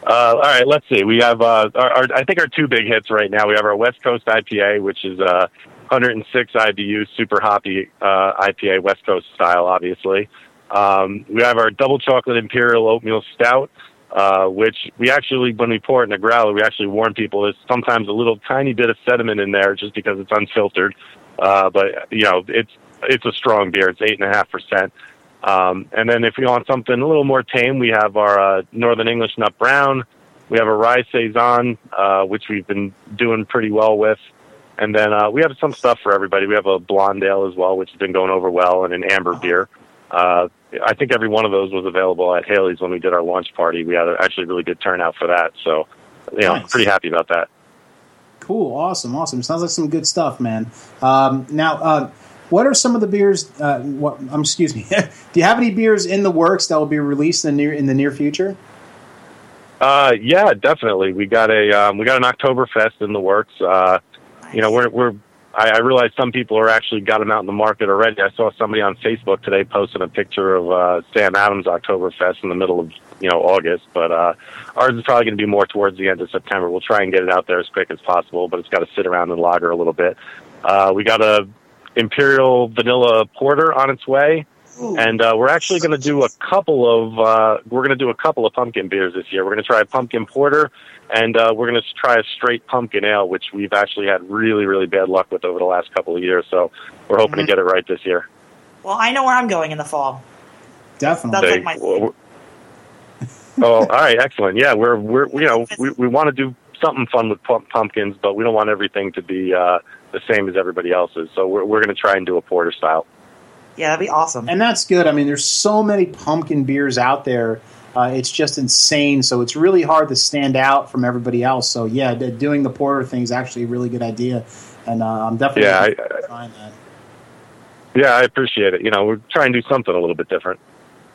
Uh, all right, let's see. We have, uh, our, our, I think, our two big hits right now. We have our West Coast IPA, which is uh, 106 IBU, super hoppy uh, IPA, West Coast style, obviously. Um, we have our double chocolate imperial oatmeal stout, uh, which we actually, when we pour it in a growler, we actually warn people there's sometimes a little tiny bit of sediment in there just because it's unfiltered. Uh, but you know, it's it's a strong beer. It's eight and a half percent. Um, and then if you want something a little more tame, we have our uh, Northern English Nut Brown. We have a Rye Saison, uh, which we've been doing pretty well with. And then uh, we have some stuff for everybody. We have a blonde ale as well, which has been going over well, and an amber beer. Uh, I think every one of those was available at Haley's when we did our launch party. We had actually a really good turnout for that. So, you know, Nice. pretty happy about that. Cool, awesome, awesome. Sounds like some good stuff, man. Um, now, uh, what are some of the beers? Uh, what? Um, excuse me. (laughs) Do you have any beers in the works that will be released in the near in the near future? Uh, yeah, definitely. We got a um, we got an Oktoberfest in the works. Uh, you know, we're we're. I, I realize some people are actually got them out in the market already. I saw somebody on Facebook today posting a picture of uh, Sam Adams Oktoberfest in the middle of you know August, but uh, ours is probably going to be more towards the end of September. We'll try and get it out there as quick as possible, but it's got to sit around and lager a little bit. Uh, we got a Imperial Vanilla Porter on its way. And uh, we're actually going to do a couple of uh, we're going to do a couple of pumpkin beers this year. We're going to try a pumpkin porter, and uh, we're going to try a straight pumpkin ale, which we've actually had really really bad luck with over the last couple of years. So we're hoping to get it right this year. Well, I know where I'm going in the fall. Definitely. That's They- like my w- (laughs) oh, all right, excellent. Yeah, we're we're you know we we want to do something fun with pump- pumpkins, but we don't want everything to be uh, the same as everybody else's. So we're we're going to try and do a porter style. Yeah, that'd be awesome. and that's good. I mean, there's so many pumpkin beers out there. Uh, it's just insane. So it's really hard to stand out from everybody else. So yeah, d- doing the porter thing is actually a really good idea, and uh, I'm definitely Yeah, I- trying that. Yeah, I appreciate it. You know, we're trying to do something a little bit different.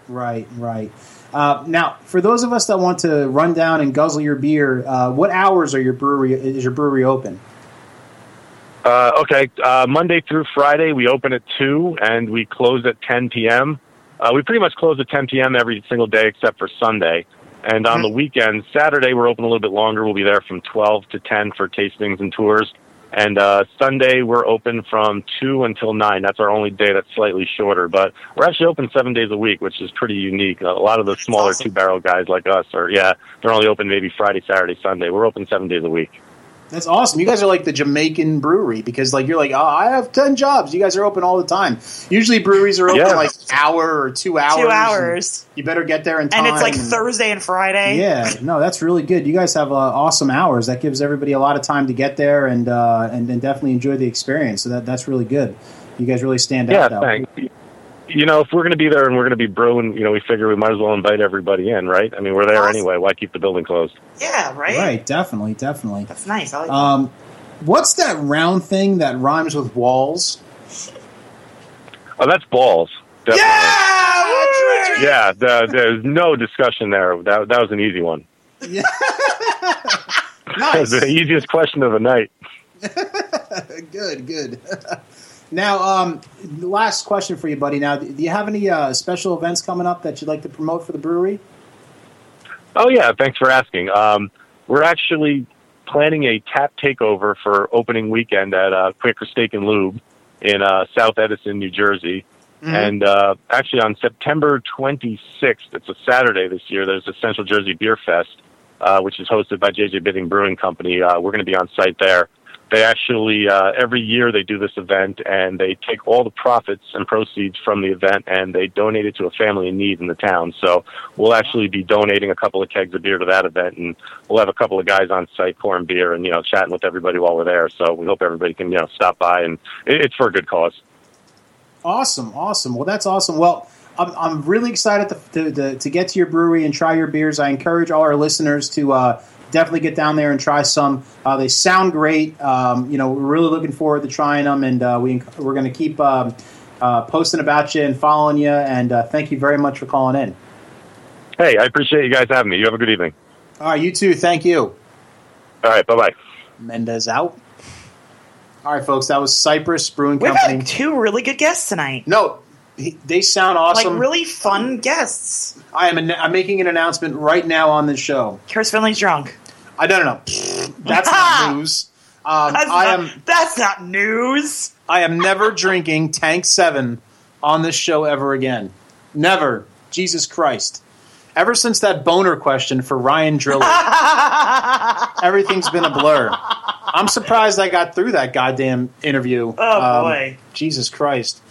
Right, right. Uh, now, for those of us that want to run down and guzzle your beer, uh, what hours are your brewery is your brewery open? Uh, okay, uh, Monday through Friday we open at two and we close at 10 p.m. Uh, we pretty much close at 10 p.m. every single day except for Sunday. And on the weekends, Saturday we're open a little bit longer. We'll be there from 12 to 10 for tastings and tours. And uh, Sunday we're open from two until nine. That's our only day that's slightly shorter. But we're actually open seven days a week, which is pretty unique. A lot of the smaller awesome. two barrel guys like us are yeah, they're only open maybe Friday, Saturday, Sunday. We're open seven days a week. That's awesome. You guys are like the Jamaican brewery because like you're like, oh, I have ten jobs. You guys are open all the time. Usually breweries are open Yeah. like an hour or two hours. Two hours. You better get there in time. And it's like Thursday and Friday. Yeah, no, that's really good. You guys have uh, awesome hours. That gives everybody a lot of time to get there and uh, and, and definitely enjoy the experience. So that that's really good. You guys really stand Yeah, out. that way. Thanks. You know, if we're going to be there and we're going to be brewing, you know, we figure we might as well invite everybody in, right? I mean, we're there Awesome. anyway. Why keep the building closed? Yeah, right? Right, definitely, definitely. That's nice. I like Um, what's that round thing that rhymes with walls? Oh, that's balls. Definitely. Yeah! Yeah, the, there's no discussion there. That that was an easy one. Yeah. (laughs) (laughs) Nice. the easiest question of the night. (laughs) good, good. Now, um, last question for you, buddy. Now, do you have any uh, special events coming up that you'd like to promote for the brewery? Oh yeah, thanks for asking. Um, we're actually planning a tap takeover for opening weekend at uh, Quaker Steak and Lube in uh, South Edison, New Jersey. And uh, actually, on September 26th, it's a Saturday this year. There's a Central Jersey Beer Fest, uh, which is hosted by JJ Bitting Brewing Company. Uh, we're going to be on site there. They actually uh, every year they do this event, and they take all the profits and proceeds from the event, and they donate it to a family in need in the town. So we'll actually be donating a couple of kegs of beer to that event, and we'll have a couple of guys on site pouring beer and you know chatting with everybody while we're there. So we hope everybody can you know stop by, and it's for a good cause. Awesome, awesome. Well, that's awesome. Well, I'm, I'm really excited to, to, to, get to your brewery and try your beers. I encourage all our listeners to uh, definitely get down there and try some. Uh, they sound great. Um, you know, we're really looking forward to trying them, and uh, we we're going to keep um, uh, posting about you and following you. And uh, thank you very much for calling in. Hey, I appreciate you guys having me. You have a good evening. All right, you too. Thank you. All right, bye bye. Mendez out. All right, folks. That was Cypress Brewing We've Company. had two really good guests tonight. no, he- they sound awesome. Like really fun guests. I am. An- I'm making an announcement right now on this show. Chris Finley's drunk. I don't know. That's not (laughs) news. Um, That's, I not, am that's not news. I am never drinking Tank Seven on this show ever again. Never. Jesus Christ. Ever since that boner question for Ryan Driller, (laughs) everything's been a blur. I'm surprised I got through that goddamn interview. Oh, boy. Jesus Christ.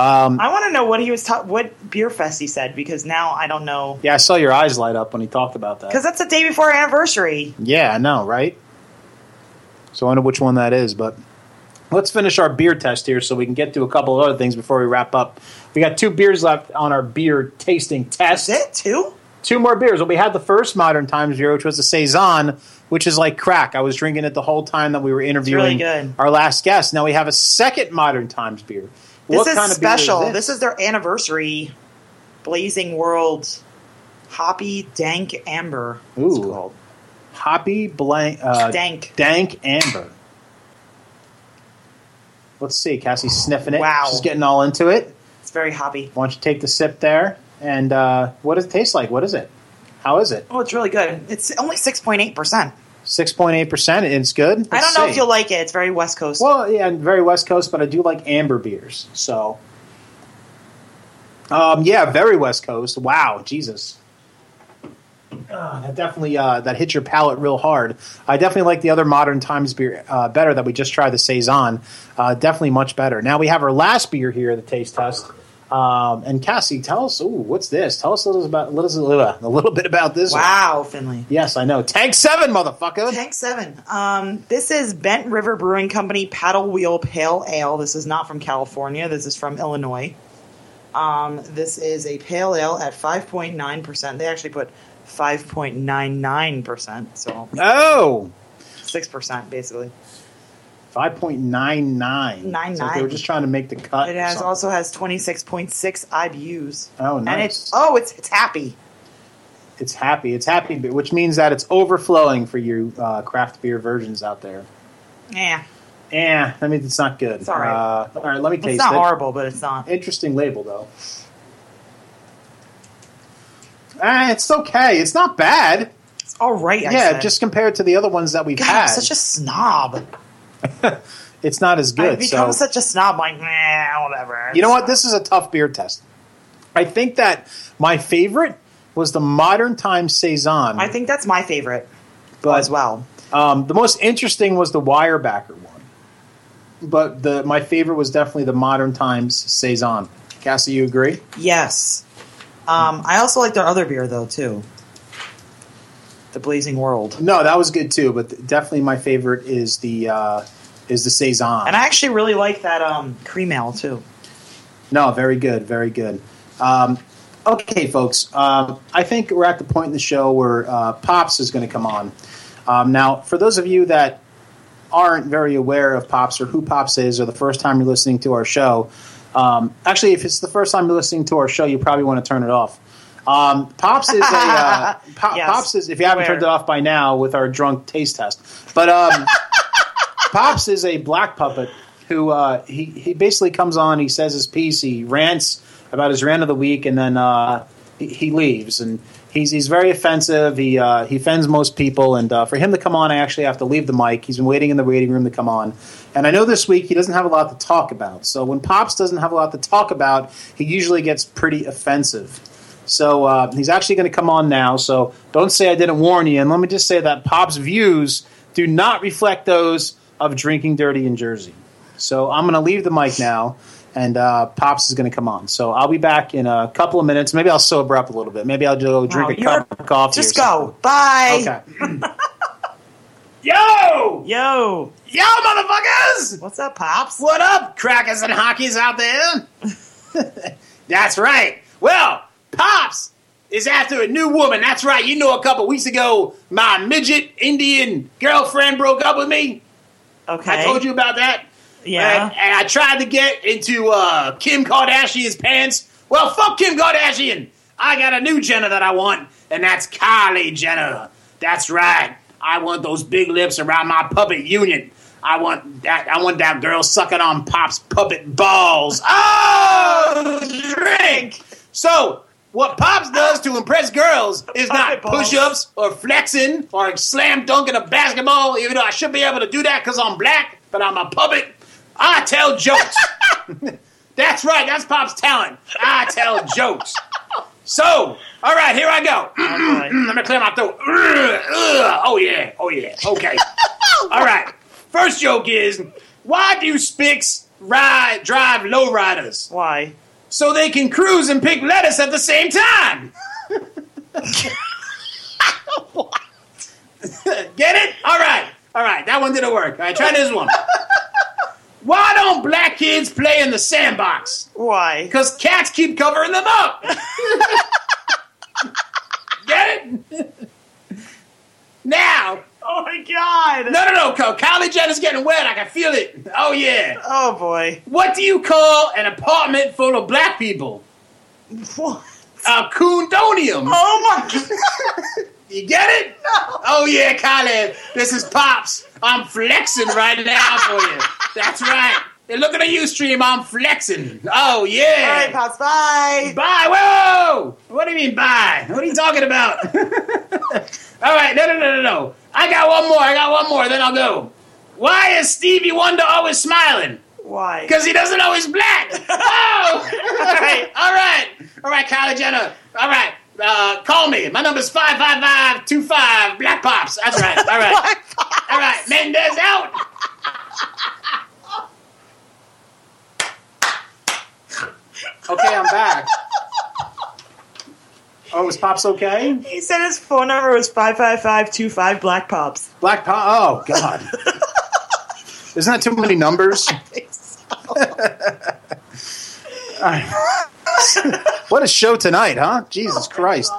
Um, I want to know what he was ta- what beer fest he said because now I don't know yeah, I saw your eyes light up when he talked about that. because that's the day before our anniversary. Yeah, I know, right? So I wonder which one that is, but let's finish our beer test here so we can get to a couple of other things before we wrap up. We got two beers left on our beer tasting test. That's it too. Two more beers. Well, we had the first Modern Times beer, which was the Saison, which is like crack. I was drinking it the whole time that we were interviewing good. our last guest. Now we have a second Modern Times beer. This is kind of beer special. is this? is their anniversary. Blazing World Hoppy Dank Amber. It's Ooh. called. Hoppy blank uh, Dank. dank amber. Let's see. Cassie's sniffing it. Wow. She's getting all into it. It's very hoppy. Why don't you take the sip there? And uh, what does it taste like? What is it? How is it? Oh, it's really good. It's only six point eight percent. Six point eight percent. It's good. I don't Let's know see. if you'll like it. It's very West Coast. Well, yeah, and very West Coast, but I do like amber beers. So, um, yeah, very West Coast. Wow, Jesus. Uh, that definitely uh, that hits your palate real hard. I definitely like the other modern times beer uh, better that we just tried the saison. Uh, definitely much better. Now we have our last beer here, the taste test. Um, and Cassie, tell us, ooh, what's this? Tell us a little about, a little, a little bit about this. one. wow, Finley. Yes, I know. Tank Seven, motherfucker. Tank Seven. Um, this is Bent River Brewing Company Paddle Wheel Pale Ale. This is not from California. This is from Illinois. Um, this is a pale ale at five point nine percent. They actually put five point nine nine percent, so Oh, six percent basically. Five point nine nine. Nine They were just trying to make the cut. It has also has twenty six point six IBUs. Oh, And it's oh, it's it's happy. It's happy. It's happy, which means that it's overflowing for you uh, craft beer versions out there. Yeah, Yeah, that means it's not good. It's all right. Uh, all right, let me taste it. it's not it. horrible, but it's not. Interesting label, though. Ah, it's okay. It's not bad. It's all right. I yeah, just compared to the other ones that we've God, had, I'm such a snob. (laughs) it's not as good. I've become so such a snob. Like, nah, whatever. You know what? This is a tough beer test. I think that my favorite was the Modern Times Saison. I think that's my favorite but, as well. Um, the most interesting was the Wirebacker one, but the my favorite was definitely the Modern Times Saison. Cassie, you agree? Yes. Um, I also like their other beer though too. The Blazing World. No, that was good too, but definitely my favorite is the uh, is the Saison. And I actually really like that um, cream ale too. No, very good, very good. Um, okay, folks, um, I think we're at the point in the show where uh, Pops is going to come on. Um, now, for those of you that aren't very aware of Pops or who Pops is, or the first time you're listening to our show, um, actually, if it's the first time you're listening to our show, you probably want to turn it off. Um, Pops is a uh, (laughs) Yes. Pops is if you haven't Beware. turned it off by now with our drunk taste test, but um, (laughs) Pops is a black puppet who uh, he he basically comes on, he says his piece, he rants about his rant of the week, and then uh, he, he leaves. And he's he's very offensive. He uh, he offends most people, and uh, for him to come on, I actually have to leave the mic. He's been waiting in the waiting room to come on. And I know this week he doesn't have a lot to talk about. So when Pops doesn't have a lot to talk about, he usually gets pretty offensive. So uh, he's actually going to come on now. So don't say I didn't warn you. And let me just say that Pop's views do not reflect those of Drinking Dirty in Jersey. So I'm going to leave the mic now, and uh, Pops is going to come on. So I'll be back in a couple of minutes. Maybe I'll sober up a little bit. Maybe I'll go drink Wow, a you're- cup of coffee. Just go. Bye. Okay. (laughs) Yo! Yo. Yo, motherfuckers! What's up, Pops? What up, crackers and hockeys out there? (laughs) That's right. Well, Pops is after a new woman. That's right. You know, a couple weeks ago, my midget Indian girlfriend broke up with me. Okay. I told you about that. Yeah. And, and I tried to get into uh, Kim Kardashian's pants. Well, fuck Kim Kardashian. I got a new Jenna that I want, and that's Kylie Jenner. That's right. I want those big lips around my puppet union. I want that. I want that girl sucking on Pop's puppet balls. Oh, drink. So What Pops does to impress girls is not push ups or flexing or slam dunking a basketball, even though I should be able to do that because I'm black, but I'm a puppet. I tell jokes. (laughs) that's right, that's Pop's talent. I tell jokes. So, all right, here I go. Boy. (clears throat) Let me clear my throat. (clears throat) Oh, yeah, oh, yeah, okay. (laughs) all right, first joke is why do Spicks ride, drive lowriders? Why? So they can cruise and pick lettuce at the same time. (laughs) Get it? All right. All right. That one didn't work. All right, try this one. Why don't black kids play in the sandbox? Why? Because cats keep covering them up. (laughs) Get it? now, Oh my god! no, no, no, Kylie Jenner's getting wet. I can feel it. Oh, yeah. Oh boy! What do you call an apartment full of black people? What? Uh, A coondonium. Oh my god! (laughs) You get it? No. Oh yeah, Kylie. This is Pops. I'm flexing right now for you. That's right. Hey, look at the stream. I'm flexing. Oh yeah. All right, pops. Bye. Bye. Whoa. What do you mean bye? What are you talking about? (laughs) All right. No, no, no, no, no. I got one more. I got one more. Then I'll go. Why is Stevie Wonder always smiling? Why? Because he doesn't know he's black. (laughs) Oh! all right, all right, all right, Kylie Jenner. All right, uh, call me. My number's five five five two five Black Pops. That's right. (laughs) All right, all right. Mendez out. Okay, I'm back. (laughs) Oh, is Pops okay? He said his phone number was five five five two five Black Pops. Black Pop. Oh God. (laughs) Isn't that too many numbers? Right. (laughs) what a show tonight, huh? Jesus Christ.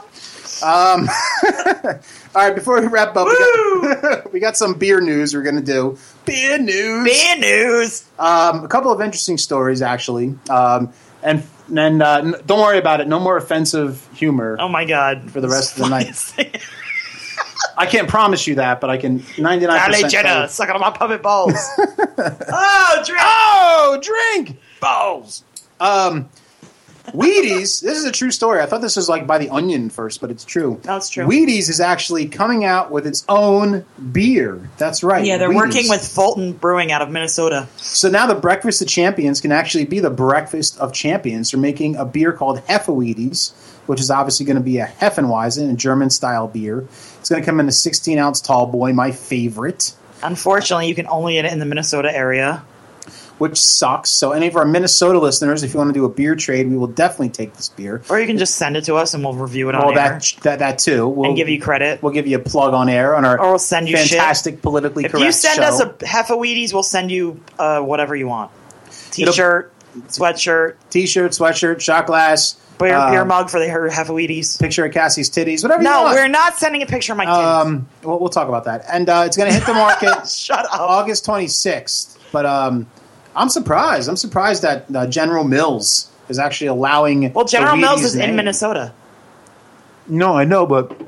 Um, (laughs) all right, before we wrap up, we got, we got some beer news we're going to do. Beer news. Beer news. Um, a couple of interesting stories, actually. Um, and and uh, n- don't worry about it. No more offensive humor. Oh my god! For the rest of the (laughs) night. I can't promise you that, but I can 99%. Kylie Jenner tell you- sucking on my puppet balls. (laughs) oh, drink. Oh, drink balls. Um, Wheaties. This is a true story. I thought this was like by the Onion first, but it's true. Oh, That's true. Wheaties is actually coming out with its own beer. That's right. Yeah, they're Wheaties. working with Fulton Brewing out of Minnesota. So now the breakfast of champions can actually be the breakfast of champions. They're making a beer called Hefewheaties, which is obviously going to be a Hefeweizen, a German style beer. It's going to come in a 16 ounce tall boy, my favorite. Unfortunately, you can only get it in the Minnesota area. Which sucks. So, any of our Minnesota listeners, if you want to do a beer trade, we will definitely take this beer. Or you can just send it to us and we'll review it on Well, air. that, that that too. We'll and give you credit. We'll give you a plug on air on our Or we'll send you shit. fantastic politically If correct If you send show. us a Hefewheaties, we'll send you uh, whatever you want. T-shirt, sweatshirt, t-shirt, sweatshirt, shot glass, beer, uh, beer mug for the her Hefewheaties. picture of Cassie's titties, whatever. you No, we're not sending a picture of my kids. Um, we'll, we'll talk about that, and uh, it's going to hit the market (laughs) Shut up. August 26th. But um, I'm surprised. I'm surprised that uh, General Mills is actually allowing. well, General Mills is in. Minnesota. No, I know, but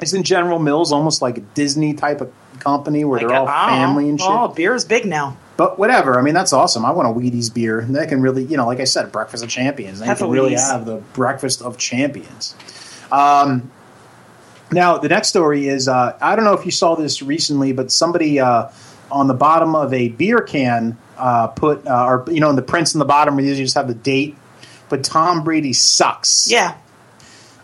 isn't General Mills almost like a Disney type of company where they're all I don't know. family and shit? Oh, beer is big now. But whatever. I mean, that's awesome. I want a Wheaties beer. And They can really, you know, like I said, breakfast of champions. They can a really have the breakfast of champions. Um, now, the next story is uh, I don't know if you saw this recently, but somebody uh, on the bottom of a beer can uh, put, uh, or, you know, in the prints in the bottom, where you just have the date, but Tom Brady sucks. Yeah.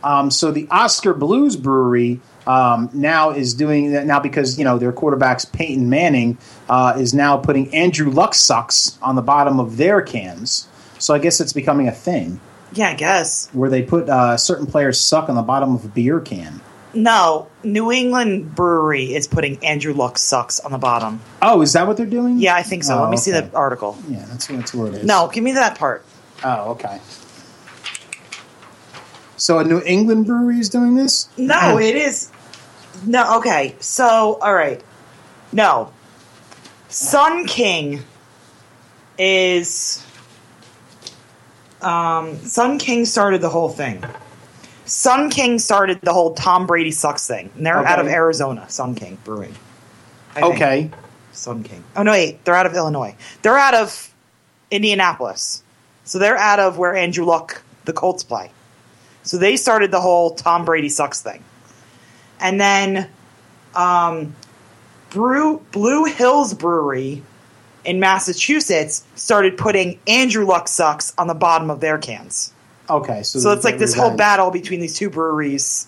Um, so the Oskar Blues Brewery um, now is doing that now because you know their quarterbacks Peyton Manning uh, is now putting Andrew Luck sucks on the bottom of their cans. So I guess it's becoming a thing Yeah, I guess. where they put uh, certain players suck on the bottom of a beer can. No, New England Brewery is putting Andrew Luck sucks on the bottom. Oh, is that what they're doing? Yeah, I think so. Oh, Let me see the article. Yeah, that's, that's where it is. No, give me that part. Oh, okay. So a New England brewery is doing this? No, it is. No, okay. So, all right. No. Sun King is. Um, Sun King started the whole thing. Sun King started the whole Tom Brady sucks thing. And they're out of Arizona, Sun King Brewing. I think. Okay. Sun King. Oh, no, wait. They're out of Illinois. They're out of Indianapolis. So they're out of where Andrew Luck, the Colts play. So they started the whole Tom Brady sucks thing. And then um, Brew, Blue Hills Brewery in Massachusetts started putting Andrew Luck sucks on the bottom of their cans. Okay, so So it's like this whole battle between these two breweries.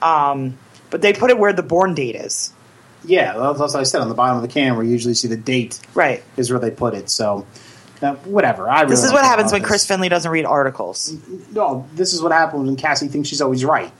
Um, but they put it where the born date is. Yeah, that's what I said on the bottom of the can, where you usually see the date Right. is where they put it. So, now, whatever. I really This is what happens when this. Chris Finley doesn't read articles. No, this is what happens when Cassie thinks she's always right.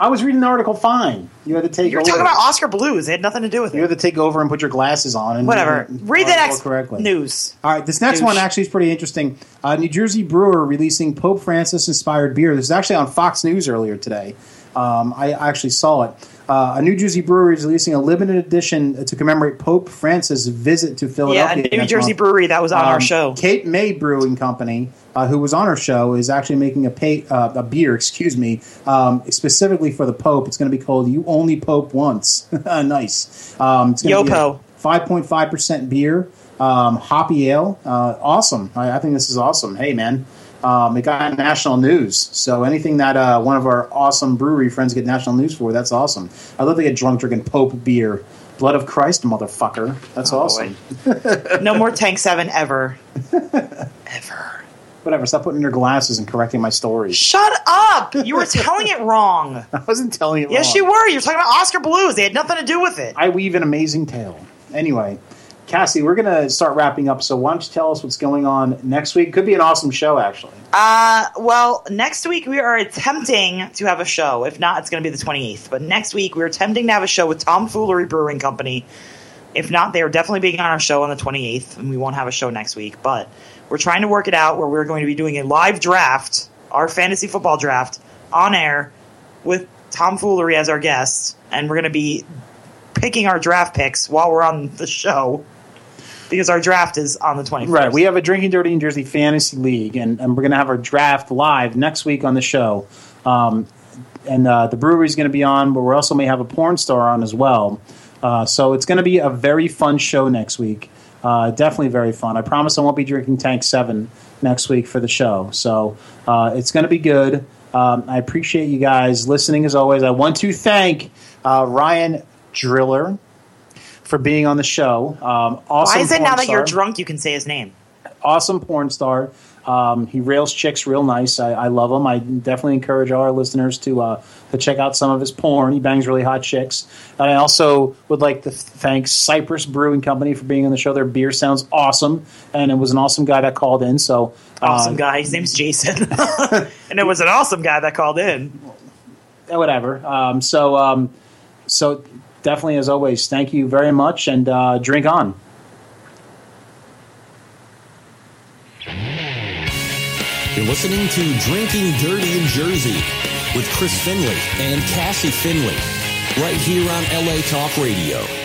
I was reading the article fine. You had to take. You're over. talking about Oskar Blues. It had nothing to do with it. You had to take over and put your glasses on and Whatever. Read the article next correctly. news. All right, this next Douche. one actually is pretty interesting. Uh, New Jersey brewer releasing Pope Francis inspired beer. This is actually on Fox News earlier today. Um, I actually saw it. Uh, a New Jersey brewery is releasing a limited edition to commemorate Pope Francis' visit to Yeah, Philadelphia. a New Jersey month. brewery that was on our Um, show. Cape May Brewing Company, uh, who was on our show, is actually making a, pay, uh, a beer, excuse me, um, specifically for the Pope. It's going to be called "You Only Pope Once." (laughs) nice. Um, it's gonna be Yopo. 5.5% beer, um, hoppy ale. Uh, awesome. I, I think this is awesome. Hey, man. Um, it got national news. So anything that uh, one of our awesome brewery friends get national news for, that's awesome. I love to get drunk drinking Pope beer. Blood of Christ, motherfucker. That's Oh, awesome. (laughs) no more Tank 7 ever. (laughs) ever. Whatever. Stop putting your glasses and correcting my stories. Shut up! You were telling it wrong. (laughs) I wasn't telling you. Yes, you were. You were talking about Oskar Blues. They had nothing to do with it. I weave an amazing tale. Anyway, Cassie, we're gonna start wrapping up. So why don't you tell us what's going on next week? Could be an awesome show, actually. Uh, well, next week we are attempting to have a show. If not, it's going to be the 28th. But next week we're attempting to have a show with Tomfoolery Brewing Company. If not, they are definitely being on our show on the 28th, and we won't have a show next week. But we're trying to work it out where we're going to be doing a live draft, our fantasy football draft, on air with Tomfoolery as our guest, and we're going to be picking our draft picks while we're on the show because our draft is on the 21st. Right. We have a Drinking Dirty in Jersey Fantasy League, and, and we're going to have our draft live next week on the show. Um, and uh, the brewery's going to be on, but we also may have a porn star on as well. Uh, so it's going to be a very fun show next week. Uh, definitely very fun. I promise I won't be drinking Tank 7 next week for the show. So uh, it's going to be good. Um, I appreciate you guys listening as always. I want to thank uh, Ryan Driller for being on the show. Um, awesome Why is it now that you're drunk you can say his name? awesome porn star. Um, he rails chicks real nice. I, I love him. I definitely encourage all our listeners to uh, to check out some of his porn. He bangs really hot chicks. And I also would like to thank Cypress Brewing Company for being on the show. Their beer sounds awesome, and it was an awesome guy that called in. So Awesome uh, guy. His name's Jason. (laughs) and it was an awesome guy that called in. whatever. Um, so um, so definitely, as always, thank you very much, and uh, drink on. Listening to Drinking Dirty in Jersey with Chris Finley and Cassie Finley, right here on LA Talk Radio.